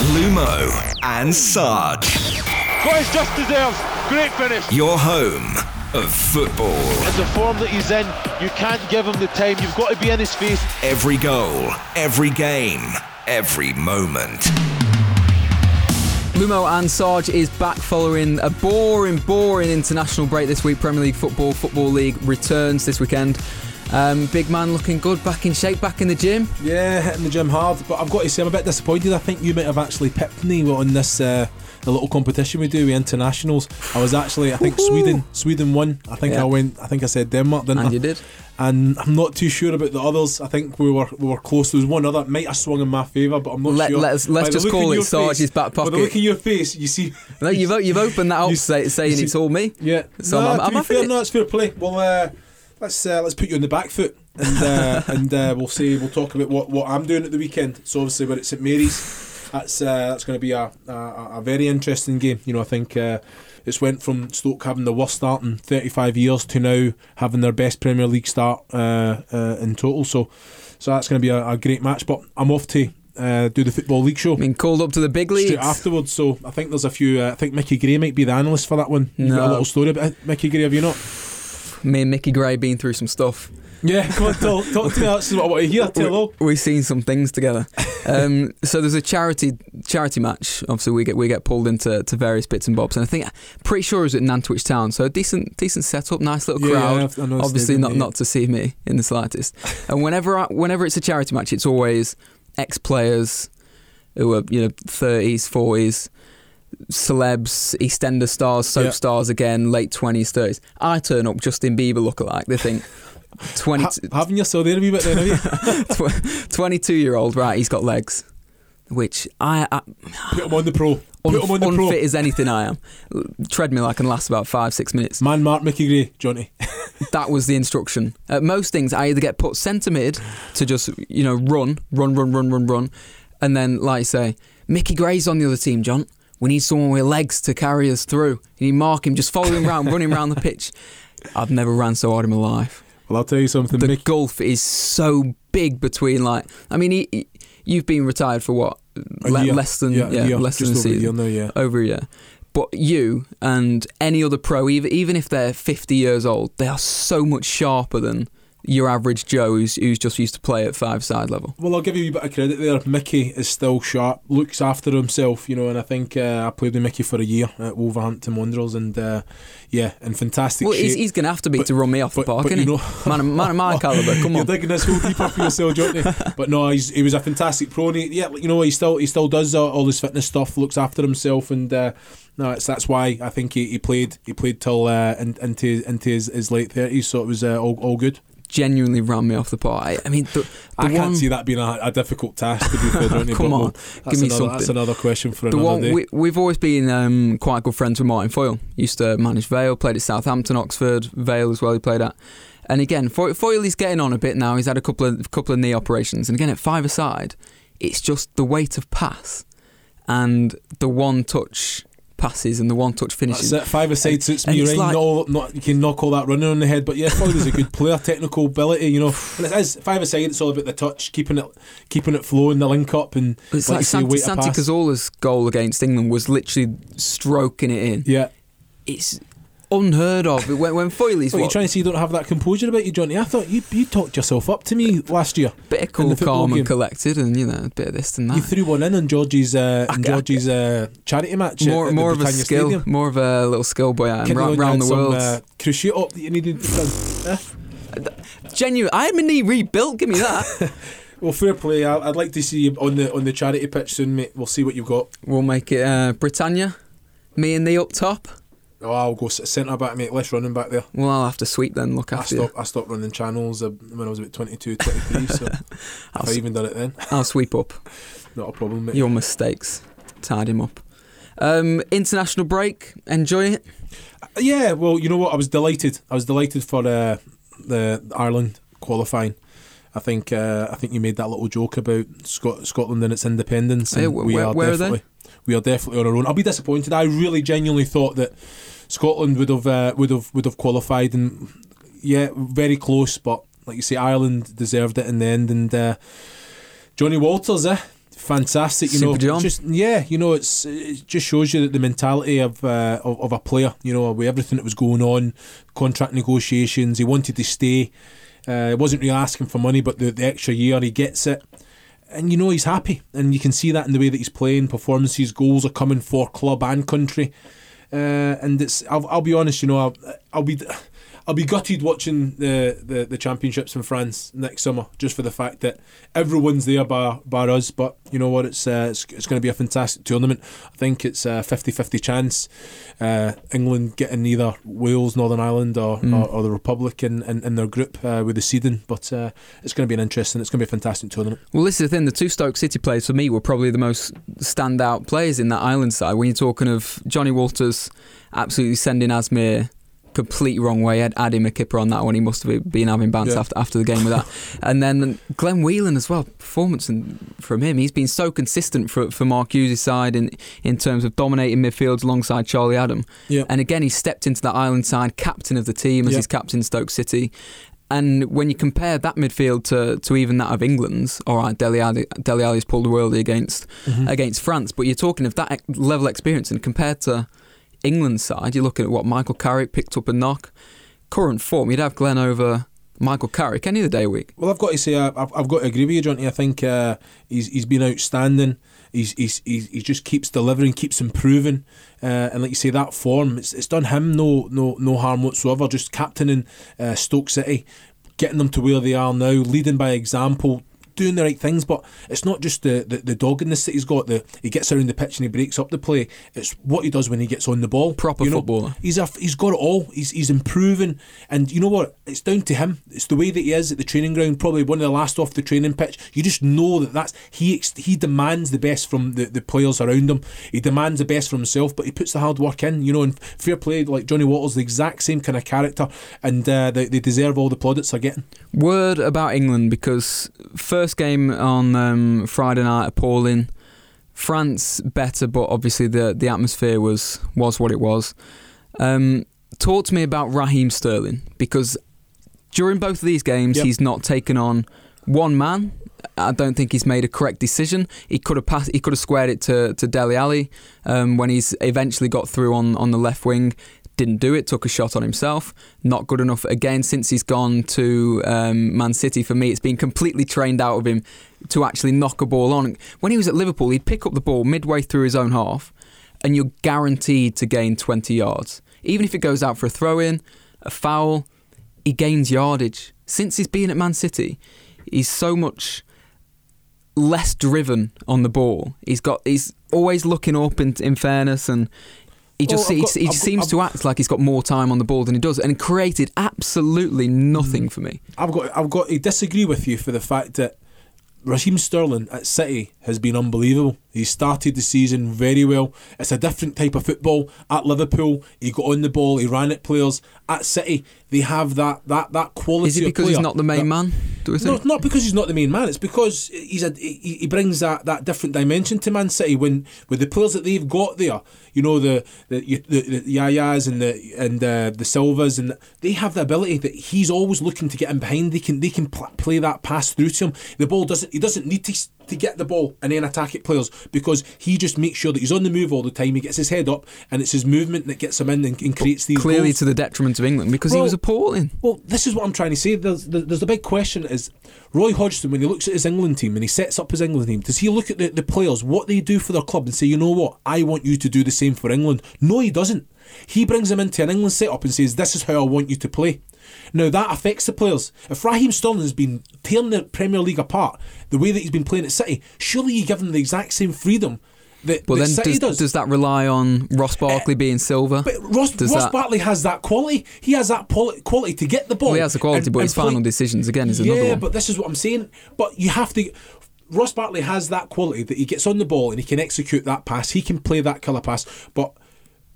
Lumo and Sarge. What he's just deserves. Great finish. Your home of football. In the form that he's in, you can't give him the time. You've got to be in his face. Every goal, every game, every moment. Lumo and Sarge is back following a boring, boring international break this week. Premier League football, Football League returns this weekend. Um, big man looking good, back in shape, back in the gym. Yeah, hitting the gym hard, but I've got to say I'm a bit disappointed. I think you might have actually pipped me on this uh, the little competition we do with internationals. I was actually, I think Sweden, Sweden won. I think Yeah. I went. I think I said Denmark, didn't And I? you did. And I'm not too sure about the others. I think we were we were close. There was one other might have swung in my favour, but I'm not Let- sure. let's- let's just call it Sarge's back By the pocket. look in your face, you see. No, you've, you've opened that up You- say, saying you see- it's all me. Yeah. So no, I'm- to I'm be fair, to- no, it's fair play. Well, uh, let's uh, let's put you on the back foot, and uh, and uh, we'll see. We'll talk about what, what I'm doing at the weekend. So obviously, we're at St Mary's. That's uh, that's going to be a, a a very interesting game. You know, I think. Uh, it's went from Stoke having the worst start in 35 years to now having their best Premier League start uh, uh, in total. So, so that's going to be a, a great match. But I'm off to uh, do the football league show mean, called up to the big league afterwards. So I think there's a few. Uh, I think Micky Gray might be the analyst for that one. You've got No. a little story about Micky Gray, have you not? Me and Micky Gray been through some stuff. Yeah, come on, talk, talk to me. That's what I want to hear. Tell all. We, we've seen some things together. Um, so there's a charity charity match. Obviously, we get we get pulled into to various bits and bobs, and I think pretty sure it was at Nantwich Town. So a decent decent setup, nice little Yeah, crowd. yeah, I've- I know Obviously, not not to see me in the slightest. and whenever I, whenever it's a charity match, it's always ex players who are you know 30s, 40s. Celebs, EastEnders stars, soap Yeah. stars again, late twenties, thirties. I turn up Justin Bieber lookalike. They think twenty. Ha- having your there a wee bit then, have you? 22 year old, right, he's got legs. Which I, I Put him on the pro. Put unf- him on the pro. unfit as anything I am. Treadmill I can last about five, six minutes. Man, Mark Micky Gray, Johnny. That was the instruction. At most things, I either get put centre mid to just, you know, run, run, run, run, run, run. And then, like I say, Micky Gray's on the other team, John. We need someone with legs to carry us through. You need mark him, just follow him around, running around the pitch. I've never ran so hard in my life. Well, I'll tell you something. the Micky, gulf is so big between like I mean he, he- you've been retired for what Le- year. less than yeah, yeah, a year, less than a over a year season. Yeah. over a year but you and any other pro even even if they're 50 years old they are so much sharper than your average Joe who's, who's just used to play at five side level Well, I'll give you a bit of credit there. Micky is still sharp, looks after himself, you know, and I think uh, I played with Micky for a year at Wolverhampton Wanderers, and uh, yeah, in fantastic well shape. he's, he's going to have to be But- to run me off but, the park but isn't he know, man, of- man of my calibre come You're on digging this hole deeper for yourself, Johnny. But no, he's, he was a fantastic pro. And he, yeah, you know, he still he still does uh, all his fitness stuff, looks after himself, and uh, no, it's that's why I think he, he played he played till uh, in, into into his, his late thirties. So it was uh, all, all good. Genuinely ran me off the park I, I mean the, the I one can't see that being a, a difficult task to be fair, Johnny. Come on, we'll- give me another, That's another question for The another one day. we, we've always been um, quite good friends with Martin Foyle. Used to manage Vale, played at Southampton, Oxford, Vale as well. He played at, and again, Foyle is getting on a bit now. He's had a couple of couple of knee operations, and again at five aside, it's just the weight of pass and the one touch passes and the one touch finishes. That's it. Five aside suits me right. like- all- not you can knock all that running on the head, but yeah, Foyle is a good player, technical ability, you know. And it is five aside. It's all about the touch, keeping it, keeping it flowing, the link up, and It's like like say, Santi, weight of Santi pass. Cazorla's goal against England was literally stroking it in. Yeah. It's unheard of. When, when Foyley's So you're trying to say you don't have that composure about you, Johnny? I thought you you talked yourself up to me last year. bit of cool, calm, game. and collected, and you know, a bit of this and that. You threw one in on Georgie's uh, in Georgie's uh, charity match. at- more at more of a skill, Stadium. more of a little skill boy I am, Kenny ra- Logan round had the some, world. Uh, cruciate up that you needed. eh? Genuine, I had my knee rebuilt. Give me that. Well, fair play. I, I'd like to see you on the on the charity pitch soon, mate. We'll see what you've got. we'll make it uh, Britannia. Me and the up top. Oh, I'll go centre back, mate. Less running back there. Well, I'll have to sweep then. Look I after you. stopped. I stopped running channels uh, when I was about 22, 23, So I've s- even done it then. I'll sweep up Not a problem, mate. your mistakes. Tied him up. Um, international break. Enjoy it. Yeah, well, you know what? I was delighted. I was delighted for uh, the Ireland qualifying. I think uh, I think you made that little joke about Scot- Scotland and its independence. And Yeah, wh- we are where are definitely we are definitely on our own. I'll be disappointed. I really genuinely thought that Scotland would have uh, would have would have qualified, and yeah, very close. But like you say, Ireland deserved it in the end. And uh, Johnny Walters, eh? fantastic. You Super know, John. just yeah, you know, it's it just shows you that the mentality of, uh, of of a player. You know, with everything that was going on, contract negotiations, he wanted to stay. Uh, he wasn't really asking for money, but the, the extra year he gets it. And you know he's happy, and you can see that in the way that he's playing. Performances, goals are coming for club and country, uh, and it's. I'll, I'll be honest, you know, I'll, I'll be. I'll be gutted watching the, the, the championships in France next summer, just for the fact that everyone's there bar, bar us. But you know what? It's uh, it's, it's going to be a fantastic tournament. I think it's a 50-50 chance. Uh, England getting either Wales, Northern Ireland, or, or, or the Republic in, in, in their group uh, with the seeding. But uh, it's going to be an interesting. It's going to be a fantastic tournament. Well, this is the thing. The two Stoke City players for me were probably the most standout players in that island side. When you're talking of Johnny Walters absolutely sending Asmir complete wrong way. Had, had him a kipper on that one. He must have been having bants Yeah. after after the game with that. and then Glenn Whelan as well. Performance and from him, he's been so consistent for for Mark Hughes' side in in terms of dominating midfields alongside Charlie Adam. Yeah. And again, he stepped into that island side, captain of the team as Yeah. he's captain Stoke City. And when you compare that midfield to, to even that of England's, all right, Dele Alli, pulled a worldie against Mm-hmm. against France, but you're talking of that level of experience, and compared to England's side, you're looking at what Michael Carrick picked up a knock. Current form, you'd have Glenn over Michael Carrick any day of the week. Well, I've got to say, I've, I've got to agree with you, Johnny. I think uh, he's he's been outstanding. He's, he's, he's he just keeps delivering, keeps improving, uh, and like you say, that form it's, it's done him no no no harm whatsoever. Just captaining uh, Stoke City, getting them to where they are now, leading by example. Doing the right things, but it's not just the, the, the doggedness that he's got. The he gets around the pitch and he breaks up the play. It's what he does when he gets on the ball. Proper you know? footballer. He's a, he's got it all. He's he's improving, and you know what? It's down to him. It's the way that he is at the training ground. Probably one of the last off the training pitch. You just know that that's he he demands the best from the, the players around him. He demands the best from himself, but he puts the hard work in. You know, and fair play like Johnny Walters, the exact same kind of character, and uh, they, they deserve all the plaudits they're getting. Word about England because first game on um, Friday night appalling. France better, but obviously the the atmosphere was was what it was. Um, talk to me about Raheem Sterling because during both of these games Yep. he's not taken on one man. I don't think he's made a correct decision. He could have passed. He could have squared it to to Dele Alli um, when he's eventually got through on on the left wing. Didn't do it. Took a shot on himself. Not good enough again since he's gone to um, Man City. For me, it's been completely trained out of him to actually knock a ball on. When he was at Liverpool, he'd pick up the ball midway through his own half, and you're guaranteed to gain 20 yards. Even if it goes out for a throw in, a foul, he gains yardage. Since he's been at Man City, he's so much less driven on the ball. He's got he's always looking up in, in fairness and he just well, he, got- he I've- seems I've- to act like he's got more time on the ball than he does and created absolutely nothing mm. for me. I've got I've got to disagree with you for the fact that Raheem Sterling at City has been unbelievable. He started the season very well. It's a different type of football. At Liverpool, he got on the ball, he ran at players. At City, they have that that that quality. Is it because he's not the main that- man? Do we No, think? not because he's not the main man. It's because he's a he, he brings that, that different dimension to Man City when with the players that they've got there. You know the the the, the Yayas and the and uh, the Silvas and the, they have the ability that he's always looking to get in behind. They can they can pl- play that pass through to him. The ball doesn't he doesn't need to to get the ball and then attack at players because he just makes sure that he's on the move all the time. He gets his head up and it's his movement that gets him in and, and creates these Clearly goals. to the detriment of England because he was appalling. Well, this is what I'm trying to say. There's, there's there's a big question is Roy Hodgson when he looks at his England team and he sets up his England team, does he look at the, the players, what they do for their club and say, you know what, I want you to do the same for England? No, he doesn't. He brings them into an England setup and says, this is how I want you to play. Now that affects the players. If Raheem Sterling has been tearing the Premier League apart the way that he's been playing at City, surely you give him the exact same freedom that, But that then City does, does. does that rely on Ross eh, Barkley being silver? But Ross, Does Ross that- Bartley has that quality. He has that quality to get the ball. Well, he has the quality, and- but and his play- final decisions again is yeah, another one. but this is what I'm saying. But you have to. Ross Barkley has that quality that he gets on the ball and he can execute that pass. He can play that killer pass. But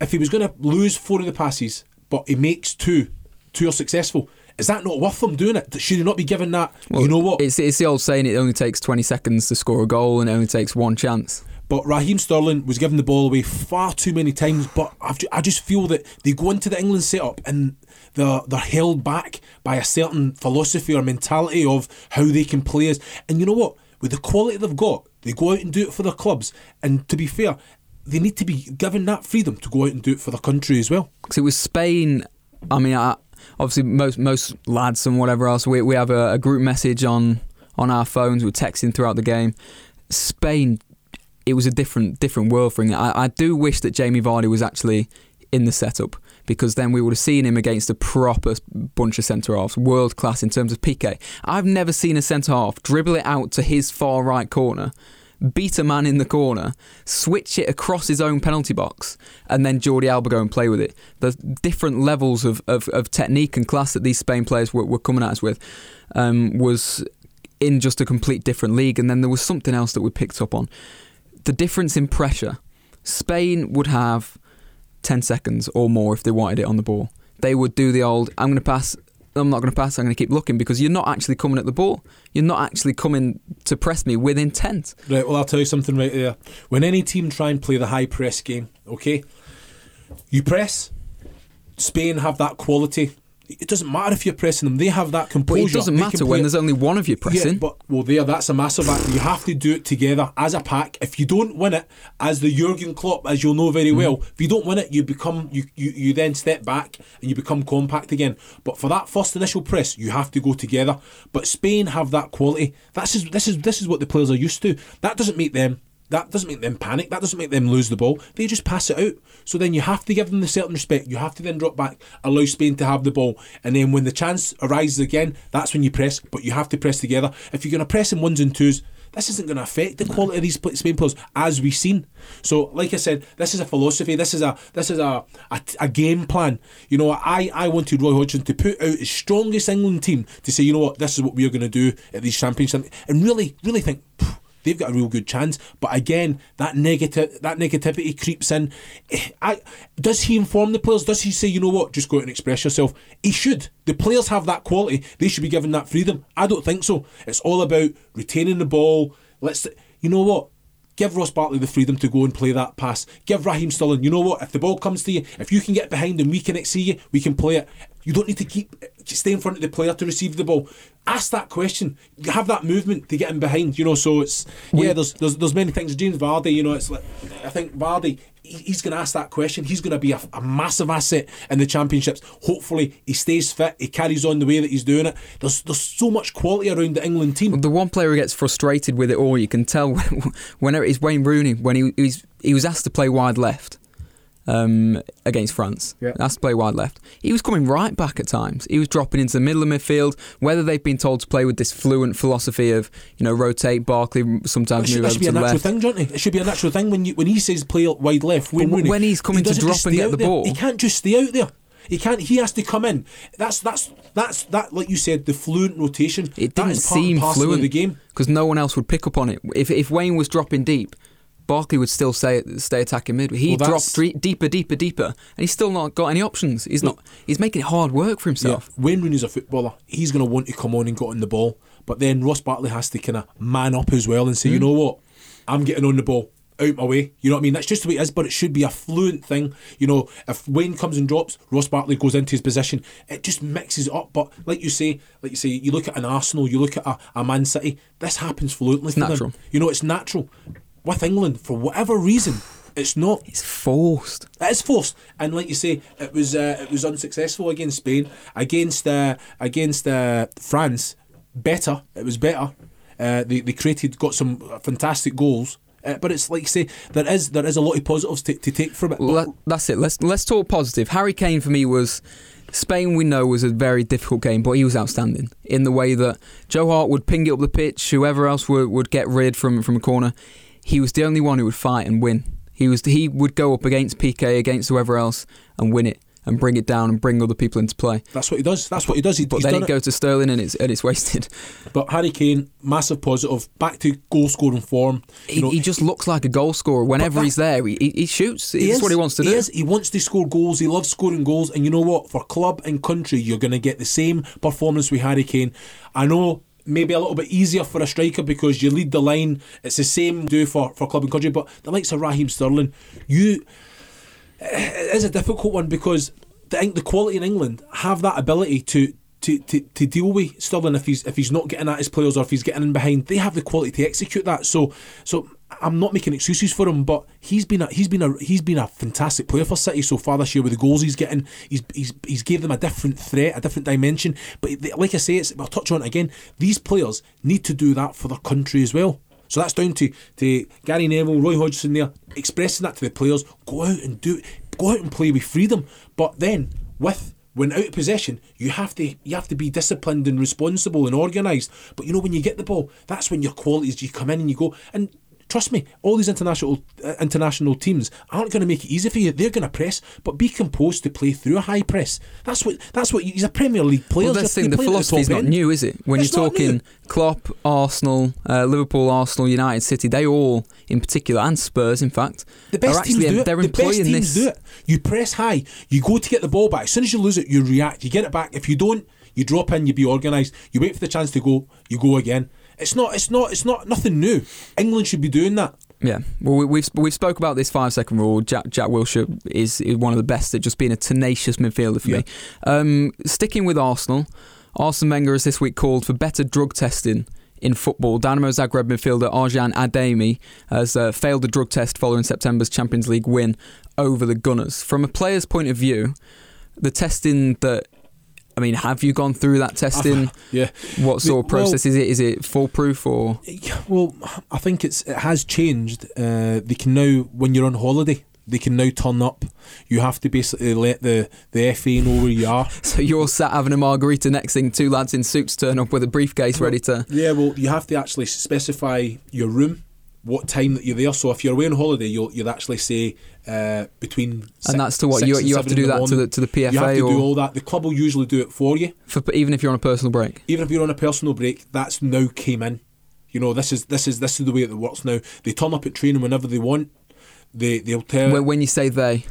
if he was going to lose four of the passes, but he makes two, two are successful. Is that not worth them doing it? Should he not be given that? you know what? It's, it's the old saying it only takes 20 seconds to score a goal and it only takes one chance. But Raheem Sterling was given the ball away far too many times. But I've, I just feel that they go into the England setup and they're, they're held back by a certain philosophy or mentality of how they can play. And you know what? with the quality they've got, they go out and do it for their clubs. And to be fair, they need to be given that freedom to go out and do it for their country as well. Because it was Spain. I mean, I, obviously most most lads and whatever else. We we have a, a group message on on our phones. We're texting throughout the game. Spain, it was a different different world for England. I, I do wish that Jamie Vardy was actually in the setup because then we would have seen him against a proper bunch of centre halves, world class in terms of Piqué. I've never seen a centre half dribble it out to his far right corner, beat a man in the corner, switch it across his own penalty box, and then Jordi Alba go and play with it. The different levels of, of, of technique and class that these Spain players were, were coming at us with um, was in just a complete different league. And then there was something else that we picked up on the difference in pressure. Spain would have 10 seconds or more if they wanted it on the ball. They would do the old, I'm going to pass, I'm not going to pass, I'm going to keep looking because you're not actually coming at the ball. You're not actually coming to press me with intent. Right, well, I'll tell you something right there. When any team try and play the high press game, okay, you press, Spain have that quality it doesn't matter if you're pressing them; they have that composure. But it doesn't matter when there's only one of you pressing. Yeah, but well, there that's a massive act. You have to do it together as a pack. If you don't win it, as the Jurgen Klopp, as you'll know very mm well, if you don't win it, you become you, you you then step back and you become compact again. But for that first initial press, you have to go together. But Spain have that quality. That's is this is this is what the players are used to. That doesn't make them that doesn't make them panic. That doesn't make them lose the ball. They just pass it out. So then you have to give them the certain respect. You have to then drop back, allow Spain to have the ball. And then when the chance arises again, that's when you press. But you have to press together. If you're going to press in ones and twos, this isn't going to affect the quality of these Spain players as we've seen. So, like I said, this is a philosophy. This is a this is a, a, a game plan. You know, I, I wanted Roy Hodgson to put out his strongest England team to say, you know what, this is what we're going to do at these championships, and really, really think they've got a real good chance. But again, that negative that negativity creeps in. Eh, I, does he inform the players? Does he say, you know what, just go out and express yourself? He should. The players have that quality. They should be given that freedom. I don't think so. It's all about retaining the ball. Let's. You know what? Give Ross Barkley the freedom to go and play that pass. Give Raheem Sterling, you know what? If the ball comes to you, if you can get behind and we can see you, we can play it. You don't need to keep stay in front of the player to receive the ball. Ask that question. You have that movement to get him behind. You know, so it's yeah. There's there's, there's many things. James Vardy, you know, it's like I think Vardy. He's going to ask that question. He's going to be a, a massive asset in the championships. Hopefully, he stays fit. He carries on the way that he's doing it. There's there's so much quality around the England team. The one player who gets frustrated with it all, you can tell whenever it's Wayne Rooney when he he's, he was asked to play wide left um, against France. Yeah. That's to play wide left. He was coming right back at times. He was dropping into the middle of midfield. Whether they've been told to play with this fluent philosophy of you know rotate Barkley sometimes should, move over to the left. left. Thing, don't it? it should be a natural thing when you when he says play wide left. When, Rooney, when he's coming he to drop and get the there. ball, he can't just stay out there. He can't. He has to come in. That's that's that's that. Like you said, the fluent rotation. It didn't seem fluent the game because no one else would pick up on it. If if Wayne was dropping deep, Barkley would still stay stay attacking mid. He well, dropped deeper, deeper, deeper, and he's still not got any options. He's not. He's making it hard work for himself. Yeah, Wayne Rooney's a footballer. He's going to want to come on and get on the ball, but then Ross Barkley has to kind of man up as well and say, mm. you know what, I'm getting on the ball. Out my way, you know what I mean. That's just the way it is, but it should be a fluent thing. You know, if Wayne comes and drops, Ross Barkley goes into his position. It just mixes it up. But like you say, like you say, you look at an Arsenal, you look at a, a Man City. This happens fluently. It's natural. Them. You know, it's natural with England for whatever reason. It's not. It's forced. It is forced, and like you say, it was uh, it was unsuccessful against Spain, against uh, against uh, France. Better, it was better. Uh, they they created, got some fantastic goals. Uh, but it's like you say, there is there is a lot of positives to, to take from it. Well, that's it. Let's let's talk positive. Harry Kane for me was Spain. We know was a very difficult game, but he was outstanding in the way that Joe Hart would ping it up the pitch. Whoever else would, would get rid from from a corner he was the only one who would fight and win. He was he would go up against Piqué against whoever else and win it and bring it down and bring other people into play. That's what he does. That's what he does. He, but then he goes to Sterling and it's and it's wasted. But Harry Kane, massive positive, back to goal scoring form. He, know, he, just looks like a goal scorer whenever that, he's there. He, he shoots. He That's is, what he wants to he do. Is. He wants to score goals. He loves scoring goals. And you know what? For club and country, you're going to get the same performance with Harry Kane. I know maybe a little bit easier for a striker because you lead the line. It's the same do for, for club and country, but the likes of Raheem Sterling, you it is a difficult one because think the quality in England have that ability to to, to, to deal with Sterling if he's if he's not getting at his players or if he's getting in behind. They have the quality to execute that. So so I'm not making excuses for him, but he's been a he's been a he's been a fantastic player for City so far this year with the goals he's getting. He's he's he's gave them a different threat, a different dimension. But like I say, it's I'll touch on it again. These players need to do that for their country as well. So that's down to, to Gary Neville, Roy Hodgson there, expressing that to the players. Go out and do go out and play with freedom. But then with when out of possession, you have to you have to be disciplined and responsible and organised. But you know when you get the ball, that's when your qualities you come in and you go and Trust me, all these international uh, international teams aren't going to make it easy for you. They're going to press, but be composed to play through a high press. That's what that's what he's a Premier League player. Well, that's the thing. The philosophy is not new, is it? When it's you're talking Klopp, Arsenal, uh, Liverpool, Arsenal, United, City, they all, in particular, and Spurs, in fact, the best are actually teams do it. they're the best teams this. do it. You press high. You go to get the ball back. As soon as you lose it, you react. You get it back. If you don't, you drop in. You be organised. You wait for the chance to go. You go again. It's not. It's not. It's not nothing new. England should be doing that. Yeah, well, we- we've we've spoke about this five second rule. Jack Jack Wilshere is, is one of the best at just being a tenacious midfielder for me. Um, sticking with Arsenal, Arsene Wenger has this week called for better drug testing in football. Dynamo Zagreb midfielder Arjan Ademi has uh, failed a drug test following September's Champions League win over the Gunners. From a player's point of view, the testing that I mean, have you gone through that testing? Yeah. What sort of Well- process is it? Is it foolproof or? Well, I think it's it has changed. Uh, they can now, when you're on holiday, they can now turn up. You have to basically let the, the FA know where you are. So you're sat having a margarita. Next thing, two lads in suits turn up with a briefcase ready to. Yeah, well, you have to actually specify your room, what time that you're there. So if you're away on holiday, you'll you'll actually say uh, between. six- And that's to what you you have to do that to the to the PFA You have to do all that. The club will usually do it for you. for even if you're on a personal break. Even if you're on a personal break, that's now came in. You know, this is this is this is the way it works now. They turn up at training whenever they want. They they'll tell. When, when you say they,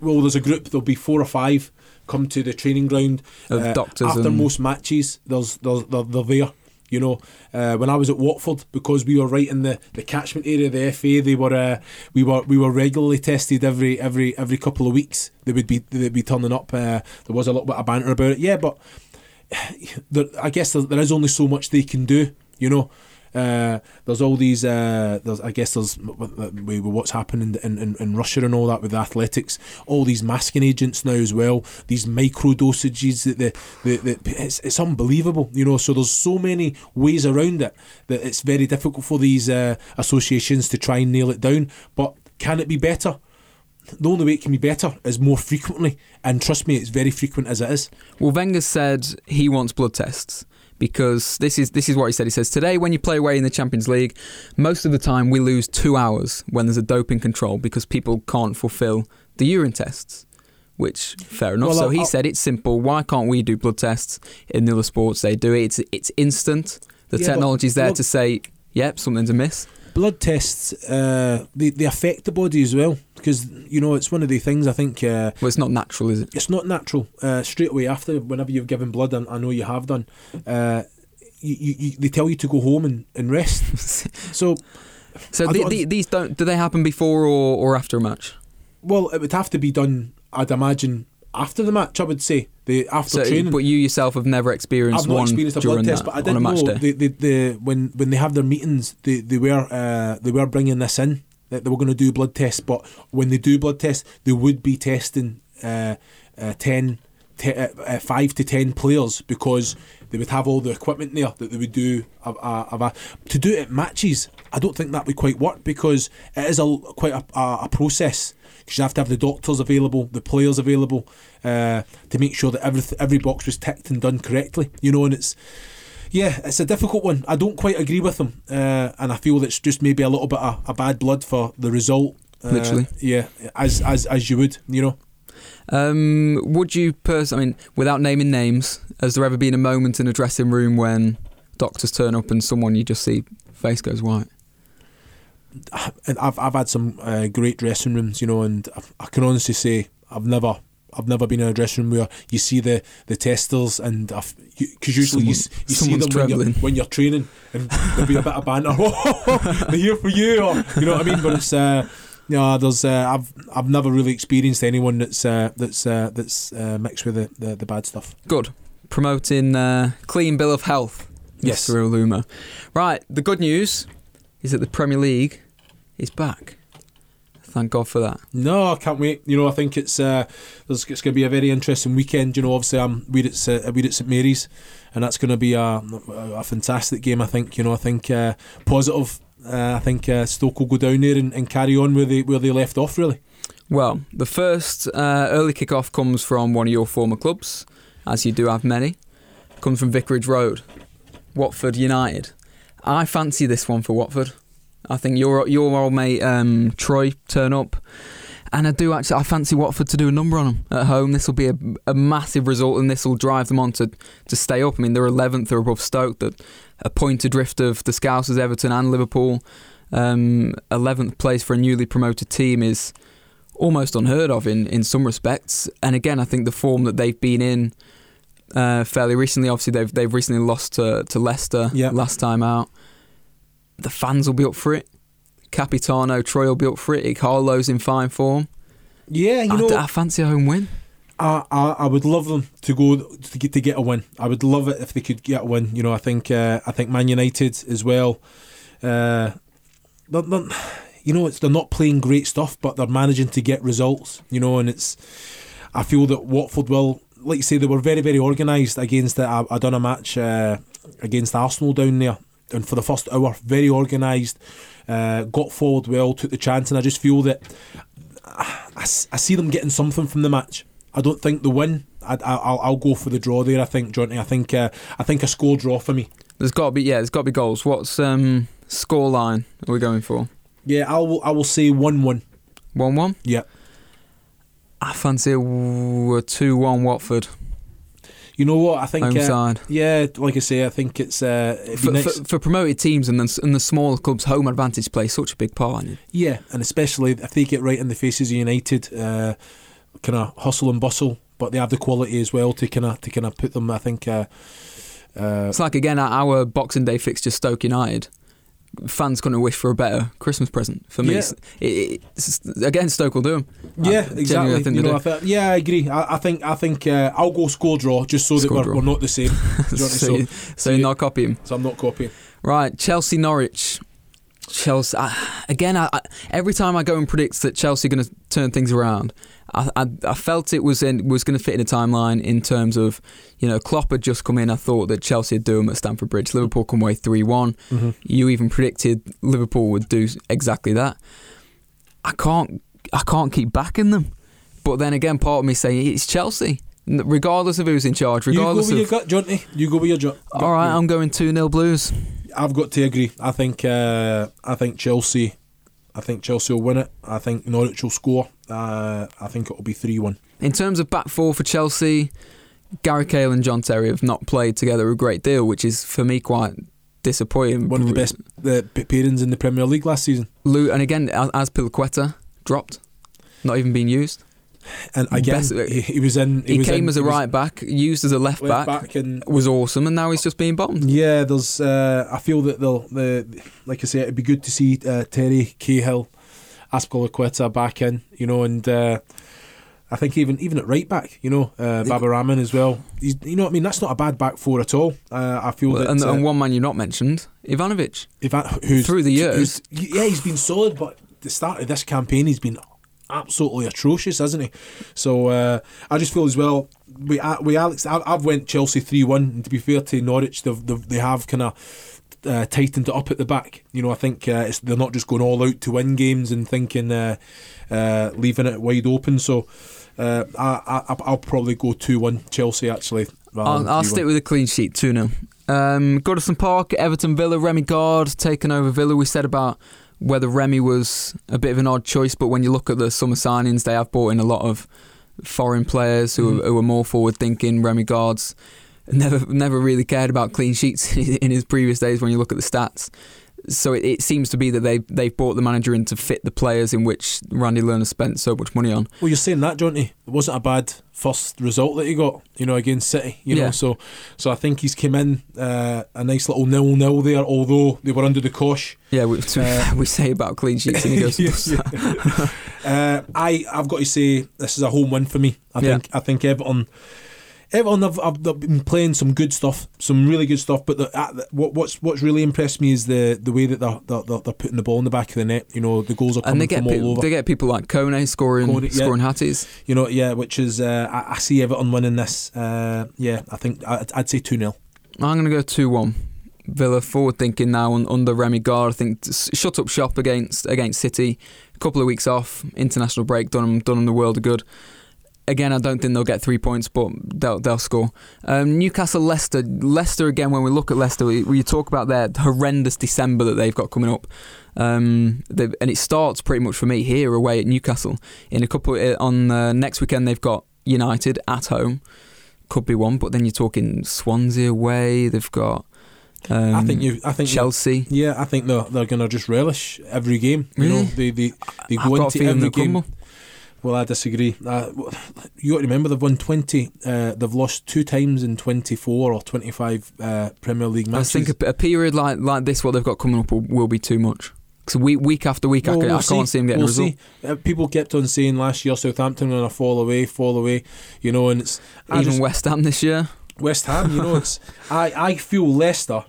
well, there's a group. There'll be four or five come to the training ground uh, doctors after most matches. There's, there's they're, they're there. You know, uh, when I was at Watford, because we were right in the, the catchment area of the FA, they were uh, we were we were regularly tested every every every couple of weeks. They would be they'd be turning up. Uh, there was a little bit of banter about it, yeah, but there, I guess there, there is only so much they can do. You know, uh, there's all these. Uh, there's, I guess there's with, with what's happening in, in, in Russia and all that with athletics. All these masking agents now as well. These micro dosages that the, the, the it's, it's unbelievable. You know, so there's so many ways around it that it's very difficult for these uh, associations to try and nail it down. But can it be better? The only way it can be better is more frequently, and trust me, it's very frequent as it is. well, Wenger said he wants blood tests because this is this is what he said. He says today when you play away in the Champions League, most of the time we lose two hours when there's a doping control because people can't fulfil the urine tests. Which fair enough. Well, so I'll- he I'll- said it's simple. Why can't we do blood tests in the other sports? They do it. It's it's instant. The Yeah, technology's there to say, yep, something's amiss. Blood tests uh, they, they affect the body as well because you know it's one of the things I think uh, Well, it's not natural, is it? it's not natural uh, straight away after whenever you've given blood and I know you have done uh, you, you, you, they tell you to go home and, and rest so So the, the, these don't do they happen before or, or after a match? well it would have to be done I'd imagine after the match I would say the after So, training but you yourself have never experienced I've not one experienced a blood test, that, but I didn't know they, they, they, when when they have their meetings, they they were uh, they were bringing this in that they were going to do blood tests. But when they do blood tests, they would be testing uh, uh, 10, te- uh, uh, five to ten players because they would have all the equipment there that they would do. A, a, a, to do it at matches, I don't think that would quite work because it is a quite a process. Because you have to have the doctors available, the players available, uh, to make sure that every every box was ticked and done correctly. You know, and it's yeah, it's a difficult one. I don't quite agree with them, uh, and I feel it's just maybe a little bit of a bad blood for the result. Uh, Literally. yeah, as as as you would, you know. Um, would you pers- I mean, without naming names, has there ever been a moment in a dressing room when doctors turn up and someone you just see face goes white? And I've I've had some uh, great dressing rooms, you know, and I, I can honestly say I've never. I've never been in a dressing room where you see the, the testers and because usually you, Someone- you see them when you're, when you're training and there'll be a bit of banter. They're here for you, or you know what I mean. But it's uh, you know, there's uh, I've I've never really experienced anyone that's uh, that's uh, that's uh, mixed with the, the, the bad stuff. Good. promoting uh, clean bill of health. Yes. Mr. Uluma. Right, the good news is that the Premier League is back. Thank God for that. No, I can't wait. You know, I think it's uh, it's going to be a very interesting weekend. You know, obviously I'm we're at uh, we're at St Mary's, and that's going to be a, a fantastic game. I think. You know, I think uh, positive. Uh, I think uh, Stoke will go down there and, and carry on where they where they left off. Really. Well, the first uh, early kick-off comes from one of your former clubs, as you do have many. Comes from Vicarage Road, Watford United. I fancy this one for Watford. I think your your old mate um, Troy turn up, and I do actually. I fancy Watford to do a number on them at home. This will be a, a massive result, and this will drive them on to, to stay up. I mean, they're 11th, they're above Stoke, that a point adrift of the Scousers, Everton, and Liverpool. Um, 11th place for a newly promoted team is almost unheard of in, in some respects. And again, I think the form that they've been in uh, fairly recently, obviously they've they've recently lost to to Leicester Yeah. last time out. The fans will be up for it. Capitano, Troy will be up for it. Carlo's in fine form. Yeah, you I, know, I fancy a home win. I, I, I would love them to go to get to get a win. I would love it if they could get a win. You know, I think uh, I think Man United as well. Uh, they're, they're, you know, it's they're not playing great stuff, but they're managing to get results. You know, and it's I feel that Watford will, like you say, they were very very organised against it. I, I done a match uh, against Arsenal down there, and for the first hour, very organised. Uh, got forward well, took the chance, and I just feel that I see them getting something from the match. I don't think the win. I, I, I'll, I'll go for the draw there. I think, Johnny. I think uh, I think a score draw for me. There's got to be yeah, there's got to be goals. What's um score line are we going for? Yeah, I will. I will say one-one. One one. Yeah. I fancy a two one Watford You know what? I think. home uh, side. yeah, like I say, I think it's. Uh, For, for, for promoted teams and the, and the smaller clubs, home advantage plays such a big part in it. yeah, and especially if they get right in the faces of United, uh, kind of hustle and bustle, but they have the quality as well to kind of to kind of put them. I think. Uh, uh, It's like again our- our Boxing Day fixture, Stoke United. Fans gonna wish for a better Christmas present for me. Yeah. It, it's, again, Stoke will do them. yeah, exactly. think You know. I thi- yeah, I agree. I, I think I think uh, I'll go score draw just so that Score we're, we're not the same. So, so, you- so you're not copying. so I'm not copying. Right, Chelsea Norwich. Chelsea I, again. I, I, every time I go and predict that Chelsea are going to turn things around, I, I, I felt it was in, was going to fit in a timeline in terms of you know Klopp had just come in. I thought that Chelsea would do them at Stamford Bridge. Liverpool come away three one. You even predicted Liverpool would do exactly that. I can't I can't keep backing them, but then again, part of me saying it's Chelsea, regardless of who's in charge, You go regardless with your gut, Johnny. You go with your gut. All right, I'm going two 0 Blues. I've got to agree. I think uh, I think Chelsea. I think Chelsea will win it. I think Norwich will score. Uh, I think it will be three one. In terms of back four for Chelsea, Gary Cahill and John Terry have not played together a great deal, which is for me quite disappointing. One of the best the p- pairings in the Premier League last season. Lou, and again, as, as Azpilicueta dropped, not even being used. And again, Best- he, he was in. He, was came in, as a he was right back, used as a left, left back, back, and was awesome, and now he's just being bombed. yeah, there's. Uh, I feel that they'll. The like I say, it'd be good to see uh, Terry Cahill, Azpilicueta back in. You know, and. Uh, I think even even at right back, you know, uh, Baba Rahman as well. He's, you know what I mean? That's not a bad back four at all. Uh, I feel that and, uh, and one man you've not mentioned, Ivanovic. That, who's Through the years. who's- yeah, he's been solid, but the start of this campaign, he's been absolutely atrocious, hasn't he? So uh, I just feel as well. We we Alex, I, I've went Chelsea three one, and to be fair to Norwich, they've, they've they have kind of. Uh, tightened it up at the back. You know, I think uh, it's, they're not just going all out to win games and thinking uh, uh, leaving it wide open. So uh, I, I I'll probably go two one Chelsea actually. I'll, I'll stick with a clean sheet, 2 0. Um, Goodison Park, Everton Villa, Remi Garde taking over Villa. We said about whether Remi was a bit of an odd choice, but when you look at the summer signings, they have brought in a lot of foreign players who, Mhm. who are more forward thinking. Remi Garde's never never really cared about clean sheets in his previous days when you look at the stats. So it, it seems to be that they they've brought the manager in to fit the players in which Randy Lerner spent so much money on. Well, you're saying that, Johnny. It wasn't a bad first result that he got, you know, against City. You Yeah. know, so so I think he's come in uh, a nice little nil nil there, although they were under the cosh. Yeah, we, Uh, we say about clean sheets and he goes. Yeah, uh, I I've got to say this is a home win for me. I Yeah. think I think Everton Everton have, have they've been playing some good stuff, some really good stuff. But the, uh, the, what, what's what's really impressed me is the the way that they're, they're, they're putting the ball in the back of the net. You know, the goals are coming and they get from all over. they get people like Kone scoring Kone, yeah. scoring hatties. you know, yeah, which is uh, I, I see Everton winning this. Uh, yeah, I think I, I'd say two 0 I'm going to go 2 1. Villa forward thinking now un- under Remi Garde. I think shut up shop against against City. A couple of weeks off, international break, done them, done them the world of good. Again, I don't think they'll get three points, but they'll, they'll score. Um, Newcastle, Leicester. Leicester, again, when we look at Leicester, we, we talk about their horrendous December that they've got coming up. Um, and it starts pretty much for me here away at Newcastle. In a couple uh, on uh, next weekend, they've got United at home. Could be one, but then you're talking Swansea away. They've got. Um, I think you. I think Chelsea. Yeah, I think they're they're gonna just relish every game. You know, Really? they they, they I've go into every game. crumble. Well, I disagree. Uh, you got to remember they've won twenty. Uh, they've lost two times in twenty four or twenty five uh, Premier League matches. I think a, a period like like this, what they've got coming up, will, will be too much. Because week week after week, I, Well, can, we'll I can't see them getting we'll a result. see. Uh, people kept on saying last year Southampton are going to fall away, fall away. You know, and it's I Even just- West Ham this year. West Ham. You know, it's I I feel Leicester.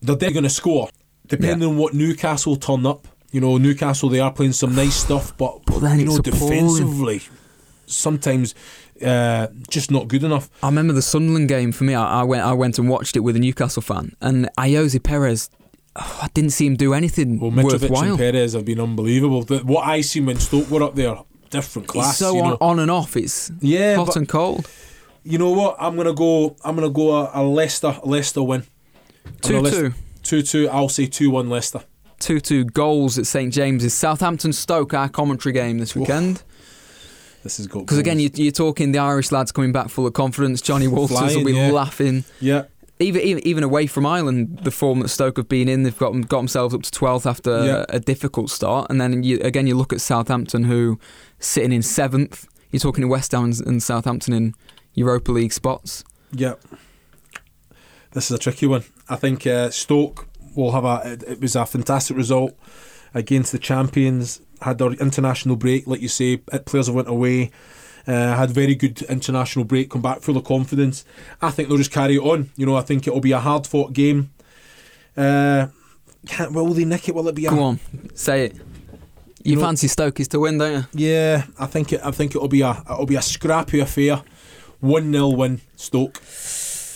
They're definitely going to score, depending on what Newcastle turn up. You know, Newcastle they are playing some nice stuff, but, But then you know, defensively, sometimes uh, just not good enough. I remember the Sunderland game for me. I, I went I went and watched it with a Newcastle fan, and Ayoze Perez. oh, I didn't see him do anything Well, Mitrovic worthwhile. and Perez have been unbelievable. The, what I seen when Stoke were up there, different class. It's so you on, know. on and off. It's yeah, hot but and cold. you know what? I'm gonna go. I'm gonna go a, a Leicester Leicester win. Two two. Leicester- Two two. I'll say two one Leicester. 2 2 goals at St James's. Southampton Stoke, our commentary game this weekend. This is good. Because again, you, you're talking the Irish lads coming back full of confidence. Johnny Walters will Flying, be yeah. laughing. yeah. Even, even even away from Ireland, the form that Stoke have been in, they've got got themselves up to 12th after Yeah. a difficult start. And then you, again, you look at Southampton, who sitting in seventh. You're talking to West Ham and, and Southampton in Europa League spots. Yeah. This is a tricky one. I think uh, Stoke will have a. It, it was a fantastic result against the champions. Had their international break, like you say. Players have went away. Uh, had very good international break. Come back full of confidence. I think they'll just carry it on. You know, I think it'll be a hard fought game. Uh, can't will they nick it? Will it be a Go on, say it. You, You know- fancy Stokies to win, don't you? Yeah, I think it. I think it'll be a. It'll be a scrappy affair. One 0 win Stoke.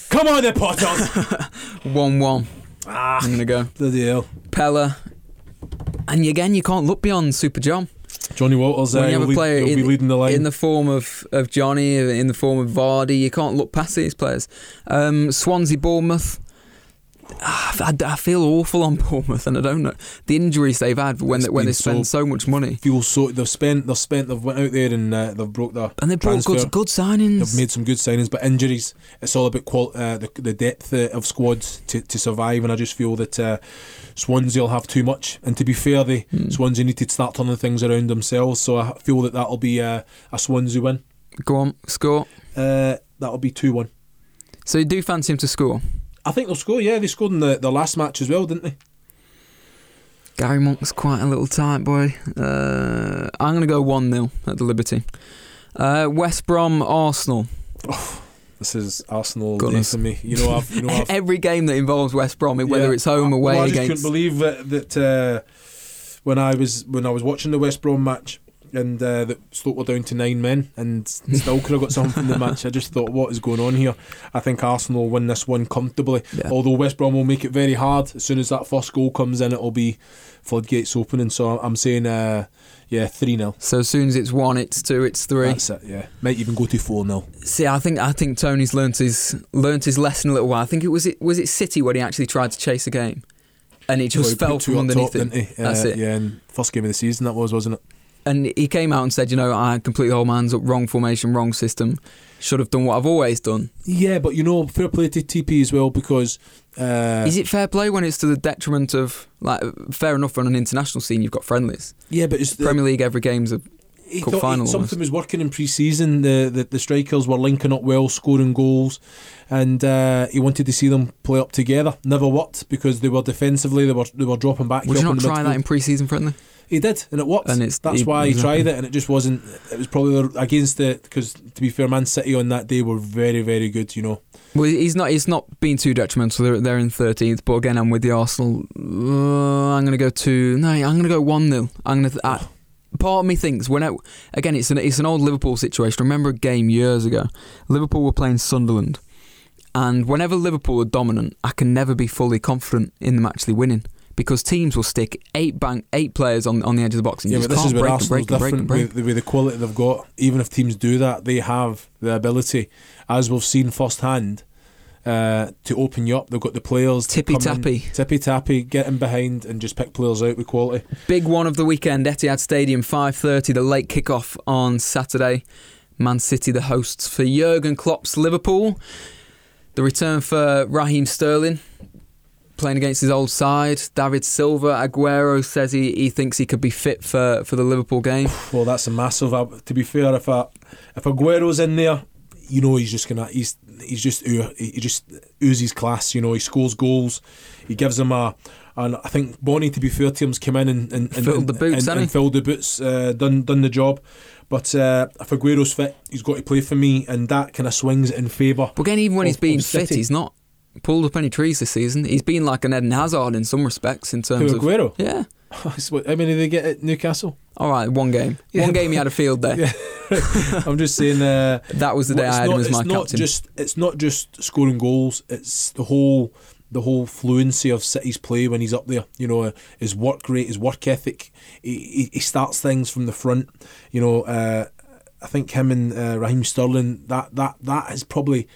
Come on, the Potters. 1 1. Ah, I'm going to go. bloody hell. Pella. And again, you can't look beyond Super John. Johnny Walters When uh, you have will a lead, player he'll be in- leading the line. in the form of, of Johnny, in the form of Vardy. You can't look past these players. Um, Swansea, Bournemouth. I, I feel awful on Bournemouth, and I don't know the injuries they've had when It's they, when they spend so- so much money, feel so they've spent they've spent they've went out there and uh, they've broke their and they brought transfer. good good signings. They've made some good signings, but injuries. It's all about qual- uh, the the depth uh, of squads to, to survive, and I just feel that uh, Swansea will have too much. And to be fair, they Hmm. Swansea need to start turning things around themselves. So I feel that that'll be uh, a Swansea win. Go on, score. Uh, that'll be two one. So you do fancy him to score? I think they'll score. Yeah, they scored in the, the last match as well, didn't they? Gary Monk's quite a little tight boy. Uh, I'm going to go 1 0 at the Liberty. Uh, West Brom, Arsenal. This is Arsenal day for me. You know, I've you know I've Every game that involves West Brom, whether Yeah. it's home, I- away, well, I just against. couldn't believe that, that uh, when I was when I was watching the West Brom match and uh, that Stoke were down to nine men and still could have got something from the match. I just thought, what is going on here? I think Arsenal will win this one comfortably. Yeah. Although West Brom will make it very hard. As soon as that first goal comes in, it'll be floodgates opening. So I'm saying, uh, yeah, three 0 So as soon as it's one, it's two, it's three. That's it. Yeah, might even go to four 0 See, I think I think Tony's learnt his learnt his lesson a little while. I think it was it was it City when he actually tried to chase a game, and it just fell from underneath didn't it. That's Uh, it. Yeah, and first game of the season that was, wasn't it? And he came out and said, you know, I completely hold my hands up, wrong formation, wrong system. Should have done what I've always done. Yeah, but you know, fair play to TP as well because. Uh, Is it fair play when it's to the detriment of like fair enough on an international scene? You've got friendlies. yeah, but it's the, Premier League every game's a he Cup thought he- final something was working in pre-season. The, the the strikers were linking up well, scoring goals, and uh, he wanted to see them play up together. Never worked because they were defensively they were they were dropping back. Would you not try that in pre-season friendly? He did, and it worked. And it's- That's he- why he tried it, and it just wasn't. It was probably against it because, to be fair, Man City on that day were very, very good. You know, Well, he's not. He's not been too detrimental. They're, they're in thirteenth, but again, I'm with the Arsenal. Uh, I'm going to go to no. I'm going to go one 0 I'm going to. I, part of me thinks when I, again, it's an it's an old Liverpool situation. I remember a game years ago. Liverpool were playing Sunderland, and whenever Liverpool are dominant, I can never be fully confident in them actually winning. Because teams will stick eight bank eight players on, on the edge of the box and yeah, you but just this is can't where break Arsenal's break break different break with, with the quality they've got. Even if teams do that, they have the ability, as we've seen firsthand, uh, to open you up. They've got the players, Tippy in, tappy. tippy tappy, get in behind and just pick players out with quality. Big one of the weekend, Etihad Stadium, 5.30, the late kick-off on Saturday. Man City, the hosts for Jurgen Klopp's Liverpool. The return for Raheem Sterling, playing against his old side. David Silva, Aguero says he, he thinks he could be fit for, for the Liverpool game. Well, that's a massive. To be fair, if if Aguero's in there, you know he's just gonna he's he's just he just oozes class. You know he scores goals, he gives them a. And I think Bony, to be fair to him, has in and, and, and Filled the boots, and, and filled the boots, uh, done done the job. But uh, if Aguero's fit, he's got to play for me, and that kind of swings it in favour. But again, even when he's of- been of fit, City. he's not pulled up any trees this season. He's been like an Eden Hazard in some respects in terms Who, of... Aguero? Yeah. How many did they get at Newcastle? All right, one game. Yeah. One game he had a field day. Yeah. I'm just saying. Uh, That was the day Well, I had him as my it's not captain. Just it's not just scoring goals. It's the whole the whole fluency of City's play when he's up there. You know, his work rate, his work ethic. He, he, he starts things from the front. You know, uh, I think him and uh, Raheem Sterling. That that that has probably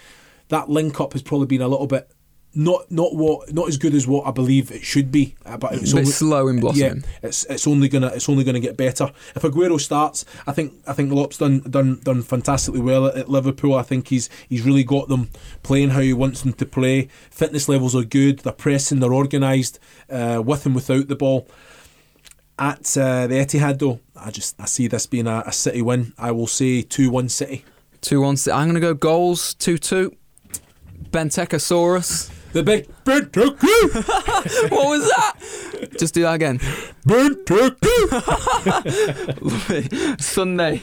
that link up has probably been a little bit. Not not what not as good as what I believe it should be, uh, but it's only, slow in blossoming. yeah, it's it's only gonna it's only gonna get better. If Aguero starts, I think I think Klopp's done done done fantastically well at, at Liverpool. I think he's he's really got them playing how he wants them to play. Fitness levels are good. They're pressing. They're organised uh, with and without the ball. At uh, the Etihad, though, I just I see this being a, a City win. I will say two one City. 2 1. I'm going to go goals 2 2. Bentecosaurus. The big Benteke, what was that? Just do that again. Benteke. Sunday.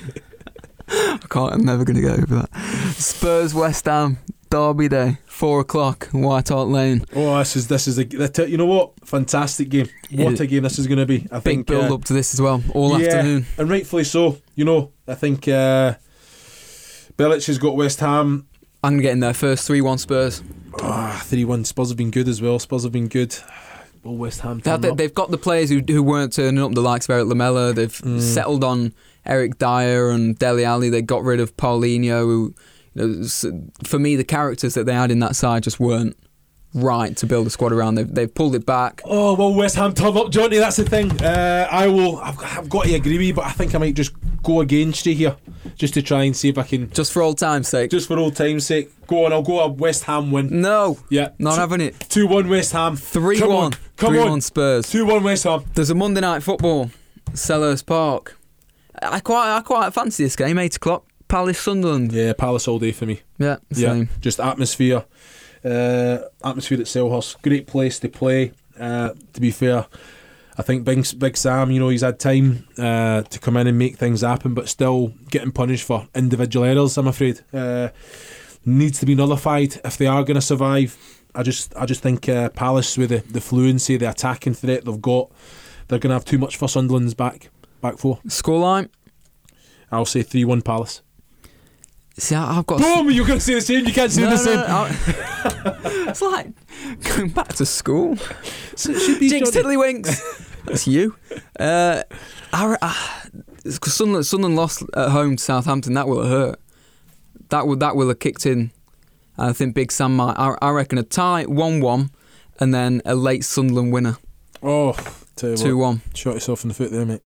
I can't, I'm never going to get over that. Spurs West Ham. Derby Day. 4 o'clock. White Hart Lane. Oh, this is this is a you know what fantastic game. What a game this is going to be. I Big think build uh, up to this as well. All yeah, afternoon. and rightfully so. You know, I think uh, has got West Ham. I'm going to get in there first. 3 1 Spurs. Ah, three one. Spurs have been good as well. Spurs have been good. Will West Ham They, turn they, up? they've got the players who, who weren't turning up, the likes of Erik Lamela. They've Mm. settled on Eric Dier and Dele Alli. They got rid of Paulinho. Who, you know, for me, the characters that they had in that side just weren't right to build a squad around. They've, they've pulled it back. Oh well, West Ham turn up, Johnny. That's the thing. Uh, I will. I've, I've got to agree with you, but I think I might just go against you here, just to try and see if I can, Just for old time's sake. just for old time's sake, go on. I'll go a West Ham win. no, Yeah, not two, having it. two one West Ham. 3 Come 1. on, come 3 on. 1 Spurs. Two one West Ham. There's a Monday night football, Selhurst Park. I quite, I quite fancy this game. Eight o'clock, Palace Sunderland. Yeah, Palace all day for me. Yeah, Yeah, just atmosphere. Uh, atmosphere at Selhurst, great place to play. Uh, to be fair, I think Big, Big Sam, you know, he's had time uh, to come in and make things happen, but still getting punished for individual errors. I'm afraid uh, needs to be nullified if they are going to survive. I just, I just think uh, Palace with the, the fluency, the attacking threat they've got, they're going to have too much for Sunderland's back back four. Scoreline. I'll say three one Palace. See, I- I've got. Boom! You're going to say the same. You can't say No, the same. no, I- it's like going back to school. So it should be Jinx Johnny. Tiddlywinks. That's you. Uh, I, ah, 'cause Sunderland, Sunderland lost at home to Southampton. That will have hurt. That will that will have kicked in. I think Big Sam might. I, I reckon a tie, one-one, and then a late Sunderland winner, Oh, tell you what. two-one. Shot yourself in the foot there, mate.